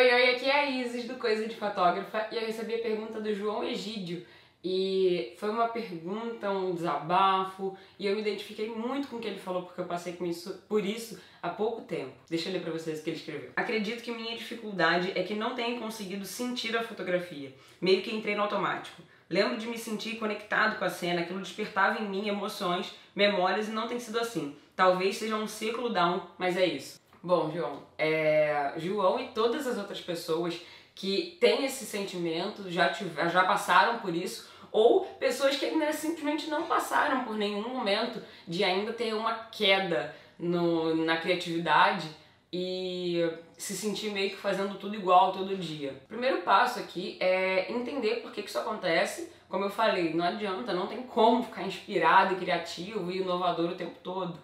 Oi, oi, aqui é a Isis do Coisa de Fotógrafa e eu recebi a pergunta do João Egídio e foi uma pergunta, um desabafo e eu me identifiquei muito com o que ele falou porque eu passei com isso, por isso há pouco tempo. Deixa eu ler pra vocês o que ele escreveu. Acredito que minha dificuldade é que não tenho conseguido sentir a fotografia, meio que entrei no automático. Lembro de me sentir conectado com a cena, aquilo despertava em mim emoções, memórias e não tem sido assim. Talvez seja um ciclo down, mas é isso. Bom, João, é... João e todas as outras pessoas que têm esse sentimento, já, tiver, já passaram por isso, ou pessoas que ainda simplesmente não passaram por nenhum momento de ainda ter uma queda no, na criatividade e se sentir meio que fazendo tudo igual todo dia. O primeiro passo aqui é entender por que, que isso acontece. Como eu falei, não adianta, não tem como ficar inspirado e criativo e inovador o tempo todo.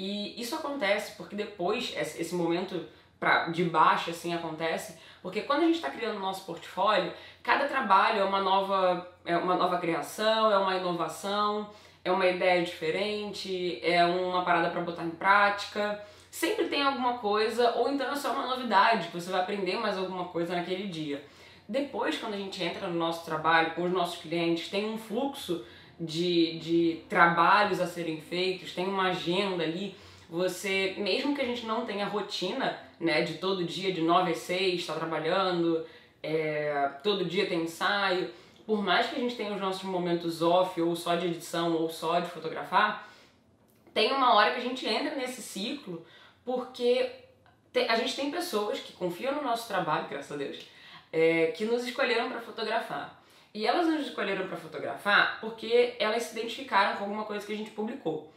E isso acontece porque depois, esse momento pra, de baixa assim acontece, porque quando a gente está criando o nosso portfólio, cada trabalho é uma nova, é uma nova criação, é uma inovação, é uma ideia diferente, é uma parada para botar em prática. Sempre tem alguma coisa, ou então é só uma novidade, que você vai aprender mais alguma coisa naquele dia. Depois, quando a gente entra no nosso trabalho com os nossos clientes, tem um fluxo de, de trabalhos a serem feitos, tem uma agenda ali. Você, mesmo que a gente não tenha rotina, né, de todo dia, de 9 às 6, está trabalhando, é, todo dia tem ensaio, por mais que a gente tenha os nossos momentos off, ou só de edição, ou só de fotografar, tem uma hora que a gente entra nesse ciclo, porque a gente tem pessoas que confiam no nosso trabalho, graças a Deus, é, que nos escolheram para fotografar. E elas nos escolheram para fotografar porque elas se identificaram com alguma coisa que a gente publicou.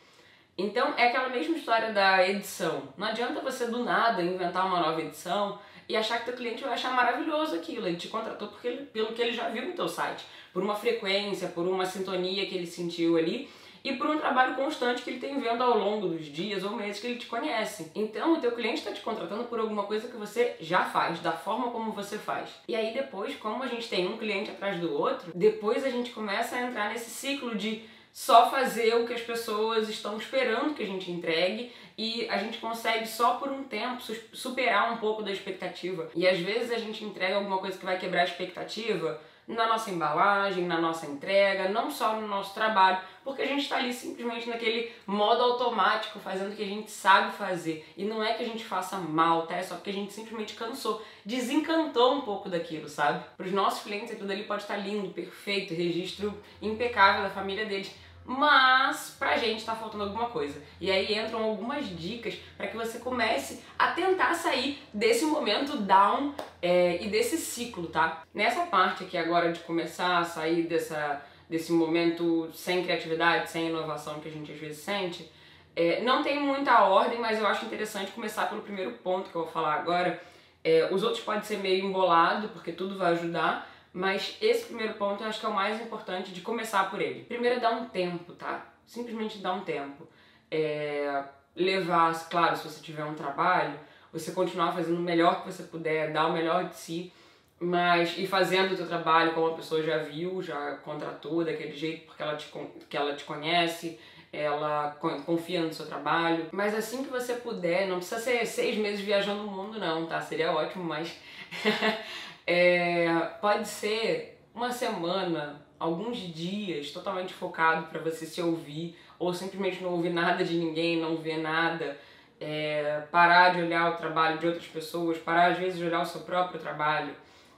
Então é aquela mesma história da edição. Não adianta você do nada inventar uma nova edição e achar que teu cliente vai achar maravilhoso aquilo. Ele te contratou porque ele, pelo que ele já viu no teu site, por uma frequência, por uma sintonia que ele sentiu ali e por um trabalho constante que ele tem vendo ao longo dos dias ou meses que ele te conhece. Então, o teu cliente está te contratando por alguma coisa que você já faz, da forma como você faz. E aí depois, como a gente tem um cliente atrás do outro, depois a gente começa a entrar nesse ciclo de só fazer o que as pessoas estão esperando que a gente entregue e a gente consegue só por um tempo superar um pouco da expectativa. E às vezes a gente entrega alguma coisa que vai quebrar a expectativa na nossa embalagem, na nossa entrega, não só no nosso trabalho, porque a gente está ali simplesmente naquele modo automático, fazendo o que a gente sabe fazer. E não é que a gente faça mal, tá? É só porque a gente simplesmente cansou, desencantou um pouco daquilo, sabe? Para os nossos clientes, aquilo dali pode estar lindo, perfeito, registro impecável da família deles mas pra gente tá faltando alguma coisa. E aí entram algumas dicas para que você comece a tentar sair desse momento down é, e desse ciclo, tá? Nessa parte aqui agora de começar a sair dessa, desse momento sem criatividade, sem inovação que a gente às vezes sente, é, não tem muita ordem, mas eu acho interessante começar pelo primeiro ponto que eu vou falar agora. É, os outros podem ser meio embolado, porque tudo vai ajudar, mas esse primeiro ponto eu acho que é o mais importante de começar por ele. Primeiro é dar um tempo, tá? Simplesmente dar um tempo. É, levar, claro, se você tiver um trabalho, você continuar fazendo o melhor que você puder, dar o melhor de si, mas ir fazendo o seu trabalho como a pessoa já viu, já contratou daquele jeito porque ela te, que ela te conhece, ela confia no seu trabalho. Mas assim que você puder, não precisa ser seis meses viajando o mundo não, tá? Seria ótimo, mas É, pode ser uma semana, alguns dias totalmente focado para você se ouvir ou simplesmente não ouvir nada de ninguém, não ver nada, é, parar de olhar o trabalho de outras pessoas, parar às vezes de olhar o seu próprio trabalho,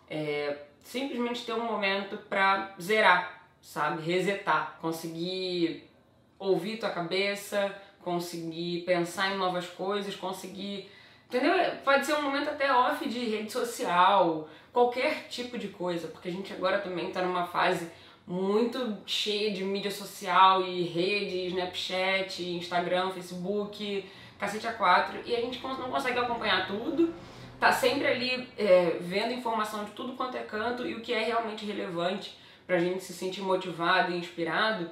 é, simplesmente ter um momento para zerar, sabe, resetar, conseguir ouvir tua cabeça, conseguir pensar em novas coisas, conseguir Entendeu? Pode ser um momento até off de rede social, qualquer tipo de coisa, porque a gente agora também está numa fase muito cheia de mídia social e redes, Snapchat, Instagram, Facebook, cacete a quatro, e a gente não consegue acompanhar tudo, tá sempre ali é, vendo informação de tudo quanto é canto e o que é realmente relevante pra gente se sentir motivado e inspirado,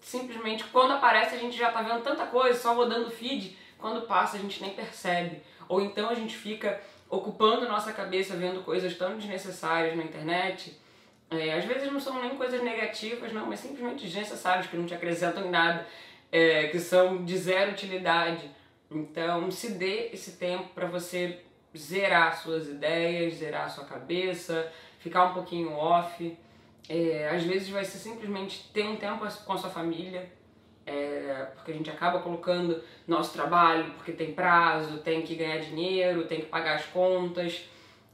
simplesmente quando aparece a gente já tá vendo tanta coisa, só rodando feed, quando passa a gente nem percebe. Ou então a gente fica ocupando nossa cabeça vendo coisas tão desnecessárias na internet. É, às vezes não são nem coisas negativas, não, mas simplesmente desnecessárias, que não te acrescentam em nada, é, que são de zero utilidade. Então se dê esse tempo para você zerar suas ideias, zerar sua cabeça, ficar um pouquinho off. É, às vezes vai ser simplesmente ter um tempo com a sua família, é, porque a gente acaba colocando nosso trabalho porque tem prazo, tem que ganhar dinheiro, tem que pagar as contas.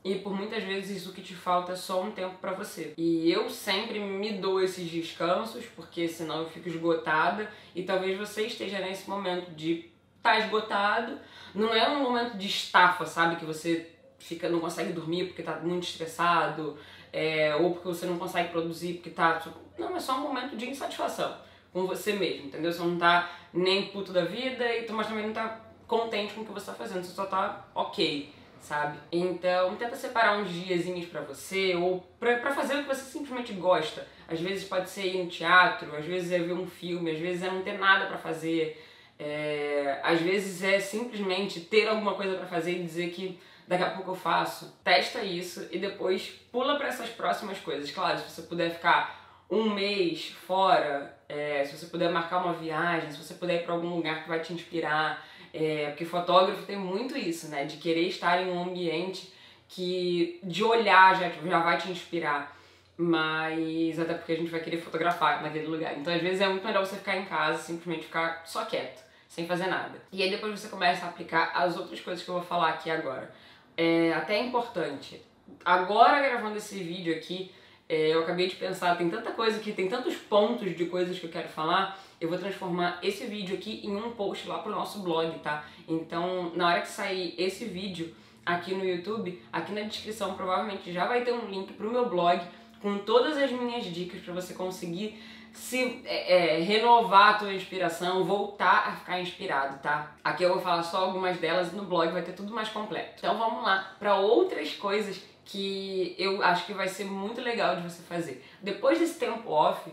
E por muitas vezes isso que te falta é só um tempo para você. E eu sempre me dou esses descansos, porque senão eu fico esgotada. E talvez você esteja nesse momento de estar tá esgotado. Não é um momento de estafa, sabe? Que você fica não consegue dormir porque tá muito estressado, é, ou porque você não consegue produzir porque tá. Não, é só um momento de insatisfação com você mesmo, entendeu? Você não tá nem puto da vida, mas também não tá contente com o que você tá fazendo, você só tá ok sabe? Então, tenta separar uns diazinhos para você ou para fazer o que você simplesmente gosta. Às vezes pode ser ir no teatro, às vezes é ver um filme, às vezes é não ter nada para fazer. É, às vezes é simplesmente ter alguma coisa para fazer e dizer que daqui a pouco eu faço. Testa isso e depois pula para essas próximas coisas. Claro, se você puder ficar um mês fora, é, se você puder marcar uma viagem, se você puder ir para algum lugar que vai te inspirar, é, porque fotógrafo tem muito isso, né? De querer estar em um ambiente que de olhar já, já vai te inspirar. Mas até porque a gente vai querer fotografar naquele lugar. Então às vezes é muito melhor você ficar em casa, simplesmente ficar só quieto, sem fazer nada. E aí depois você começa a aplicar as outras coisas que eu vou falar aqui agora. É até importante. Agora gravando esse vídeo aqui, é, eu acabei de pensar, tem tanta coisa aqui, tem tantos pontos de coisas que eu quero falar eu vou transformar esse vídeo aqui em um post lá pro nosso blog, tá? Então, na hora que sair esse vídeo aqui no YouTube, aqui na descrição provavelmente já vai ter um link pro meu blog com todas as minhas dicas para você conseguir se é, é, renovar a tua inspiração, voltar a ficar inspirado, tá? Aqui eu vou falar só algumas delas e no blog vai ter tudo mais completo. Então vamos lá para outras coisas que eu acho que vai ser muito legal de você fazer. Depois desse tempo off,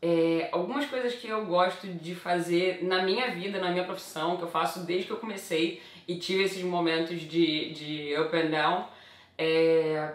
é, algumas coisas que eu gosto de fazer na minha vida, na minha profissão, que eu faço desde que eu comecei e tive esses momentos de, de up and down, é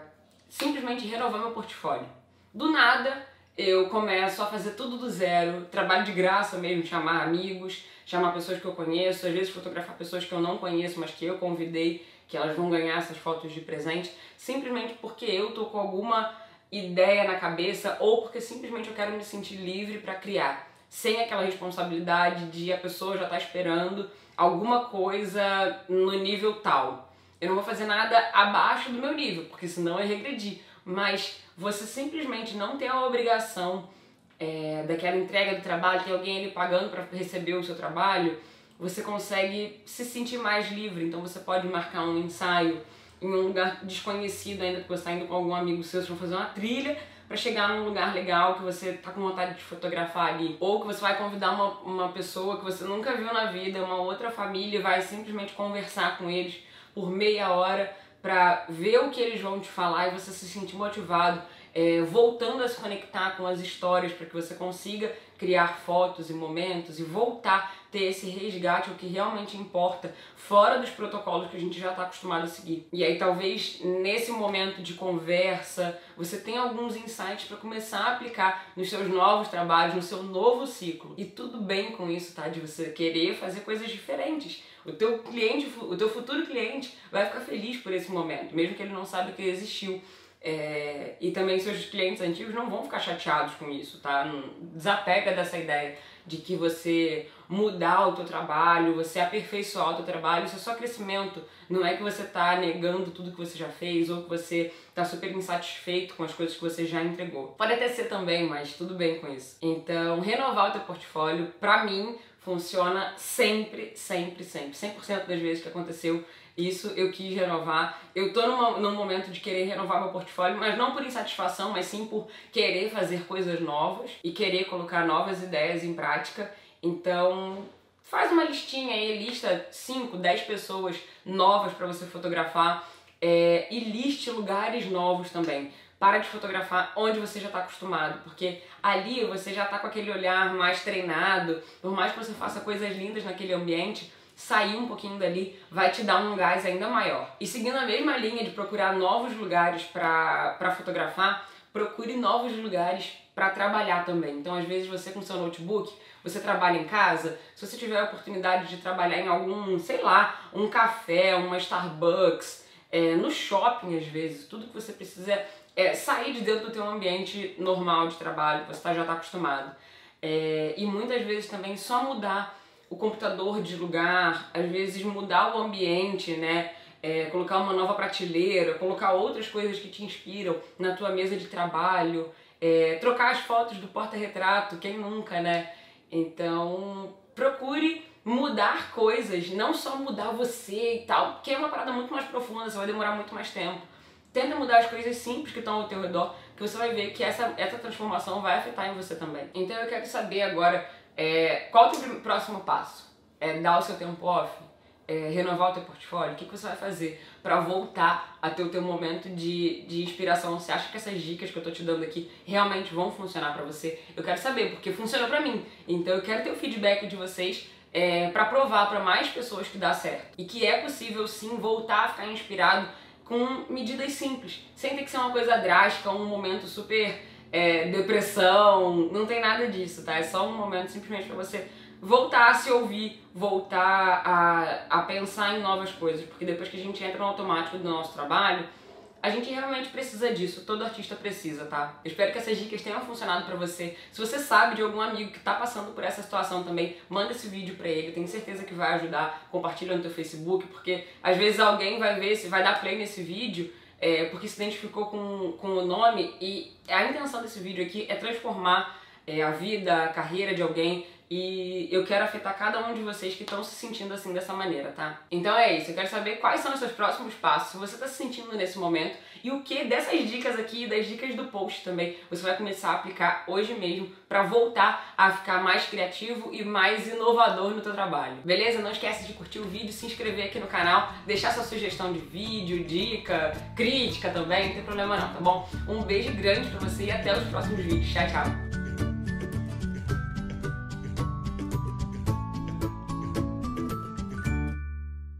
simplesmente renovar meu portfólio. Do nada, eu começo a fazer tudo do zero, trabalho de graça mesmo, chamar amigos, chamar pessoas que eu conheço, às vezes fotografar pessoas que eu não conheço, mas que eu convidei, que elas vão ganhar essas fotos de presente, simplesmente porque eu tô com alguma ideia na cabeça ou porque simplesmente eu quero me sentir livre para criar, sem aquela responsabilidade de a pessoa já tá esperando alguma coisa no nível tal. Eu não vou fazer nada abaixo do meu nível, porque senão é regredir. Mas você simplesmente não tem a obrigação é, daquela entrega do trabalho, tem alguém ali pagando para receber o seu trabalho, você consegue se sentir mais livre. Então você pode marcar um ensaio em um lugar desconhecido ainda, que você está indo com algum amigo seu, vocês vão fazer uma trilha para chegar num lugar legal que você tá com vontade de fotografar ali. Ou que você vai convidar uma, uma pessoa que você nunca viu na vida, uma outra família, e vai simplesmente conversar com eles por meia hora para ver o que eles vão te falar e você se sentir motivado, é, voltando a se conectar com as histórias para que você consiga criar fotos e momentos e voltar ter esse resgate ao que realmente importa, fora dos protocolos que a gente já está acostumado a seguir. E aí talvez nesse momento de conversa você tenha alguns insights para começar a aplicar nos seus novos trabalhos, no seu novo ciclo. E tudo bem com isso, tá? De você querer fazer coisas diferentes. O teu cliente, o teu futuro cliente vai ficar feliz por esse momento, mesmo que ele não saiba que existiu. É, e também seus clientes antigos não vão ficar chateados com isso, tá? Não, desapega dessa ideia de que você mudar o teu trabalho, você aperfeiçoar o teu trabalho, isso é só crescimento. Não é que você tá negando tudo que você já fez ou que você tá super insatisfeito com as coisas que você já entregou. Pode até ser também, mas tudo bem com isso. Então, renovar o teu portfólio, pra mim, funciona sempre, sempre, sempre. 100% das vezes que aconteceu isso eu quis renovar. Eu tô numa, num momento de querer renovar meu portfólio, mas não por insatisfação, mas sim por querer fazer coisas novas e querer colocar novas ideias em prática. Então, faz uma listinha aí, lista 5, 10 pessoas novas para você fotografar é, e liste lugares novos também. Para de fotografar onde você já está acostumado, porque ali você já está com aquele olhar mais treinado, por mais que você faça coisas lindas naquele ambiente, sair um pouquinho dali vai te dar um gás ainda maior. E seguindo a mesma linha de procurar novos lugares para fotografar, procure novos lugares para trabalhar também. Então, às vezes, você com seu notebook, você trabalha em casa, se você tiver a oportunidade de trabalhar em algum, sei lá, um café, uma Starbucks, é, no shopping às vezes, tudo que você precisa é, sair de dentro do teu ambiente normal de trabalho, que você tá, já está acostumado. É, e muitas vezes também só mudar o computador de lugar, às vezes mudar o ambiente, né? É, colocar uma nova prateleira, colocar outras coisas que te inspiram na tua mesa de trabalho, é, trocar as fotos do porta-retrato, quem nunca, né? Então, procure mudar coisas, não só mudar você e tal, que é uma parada muito mais profunda, você vai demorar muito mais tempo. Tenta mudar as coisas simples que estão ao teu redor, que você vai ver que essa, essa transformação vai afetar em você também. Então eu quero saber agora é, qual o teu próximo passo? É dar o seu tempo off? É, renovar o teu portfólio? O que, que você vai fazer para voltar a ter o teu momento de, de inspiração? Você acha que essas dicas que eu tô te dando aqui realmente vão funcionar para você? Eu quero saber, porque funcionou para mim. Então eu quero ter o feedback de vocês é, para provar para mais pessoas que dá certo. E que é possível sim voltar a ficar inspirado com medidas simples, sem ter que ser uma coisa drástica, um momento super é, depressão, não tem nada disso, tá? É só um momento simplesmente para você voltar a se ouvir, voltar a, a pensar em novas coisas, porque depois que a gente entra no automático do nosso trabalho, a gente realmente precisa disso, todo artista precisa, tá? Eu espero que essas dicas tenham funcionado para você. Se você sabe de algum amigo que tá passando por essa situação também, manda esse vídeo para ele, tenho certeza que vai ajudar. Compartilha no teu Facebook, porque às vezes alguém vai ver, vai dar play nesse vídeo é, porque se identificou com, com o nome e a intenção desse vídeo aqui é transformar é, a vida, a carreira de alguém e eu quero afetar cada um de vocês que estão se sentindo assim dessa maneira, tá? Então é isso, eu quero saber quais são os seus próximos passos, se você está se sentindo nesse momento e o que dessas dicas aqui, das dicas do post também, você vai começar a aplicar hoje mesmo para voltar a ficar mais criativo e mais inovador no teu trabalho. Beleza? Não esquece de curtir o vídeo, se inscrever aqui no canal, deixar sua sugestão de vídeo, dica, crítica também, não tem problema não, tá bom? Um beijo grande pra você e até os próximos vídeos. Tchau, tchau!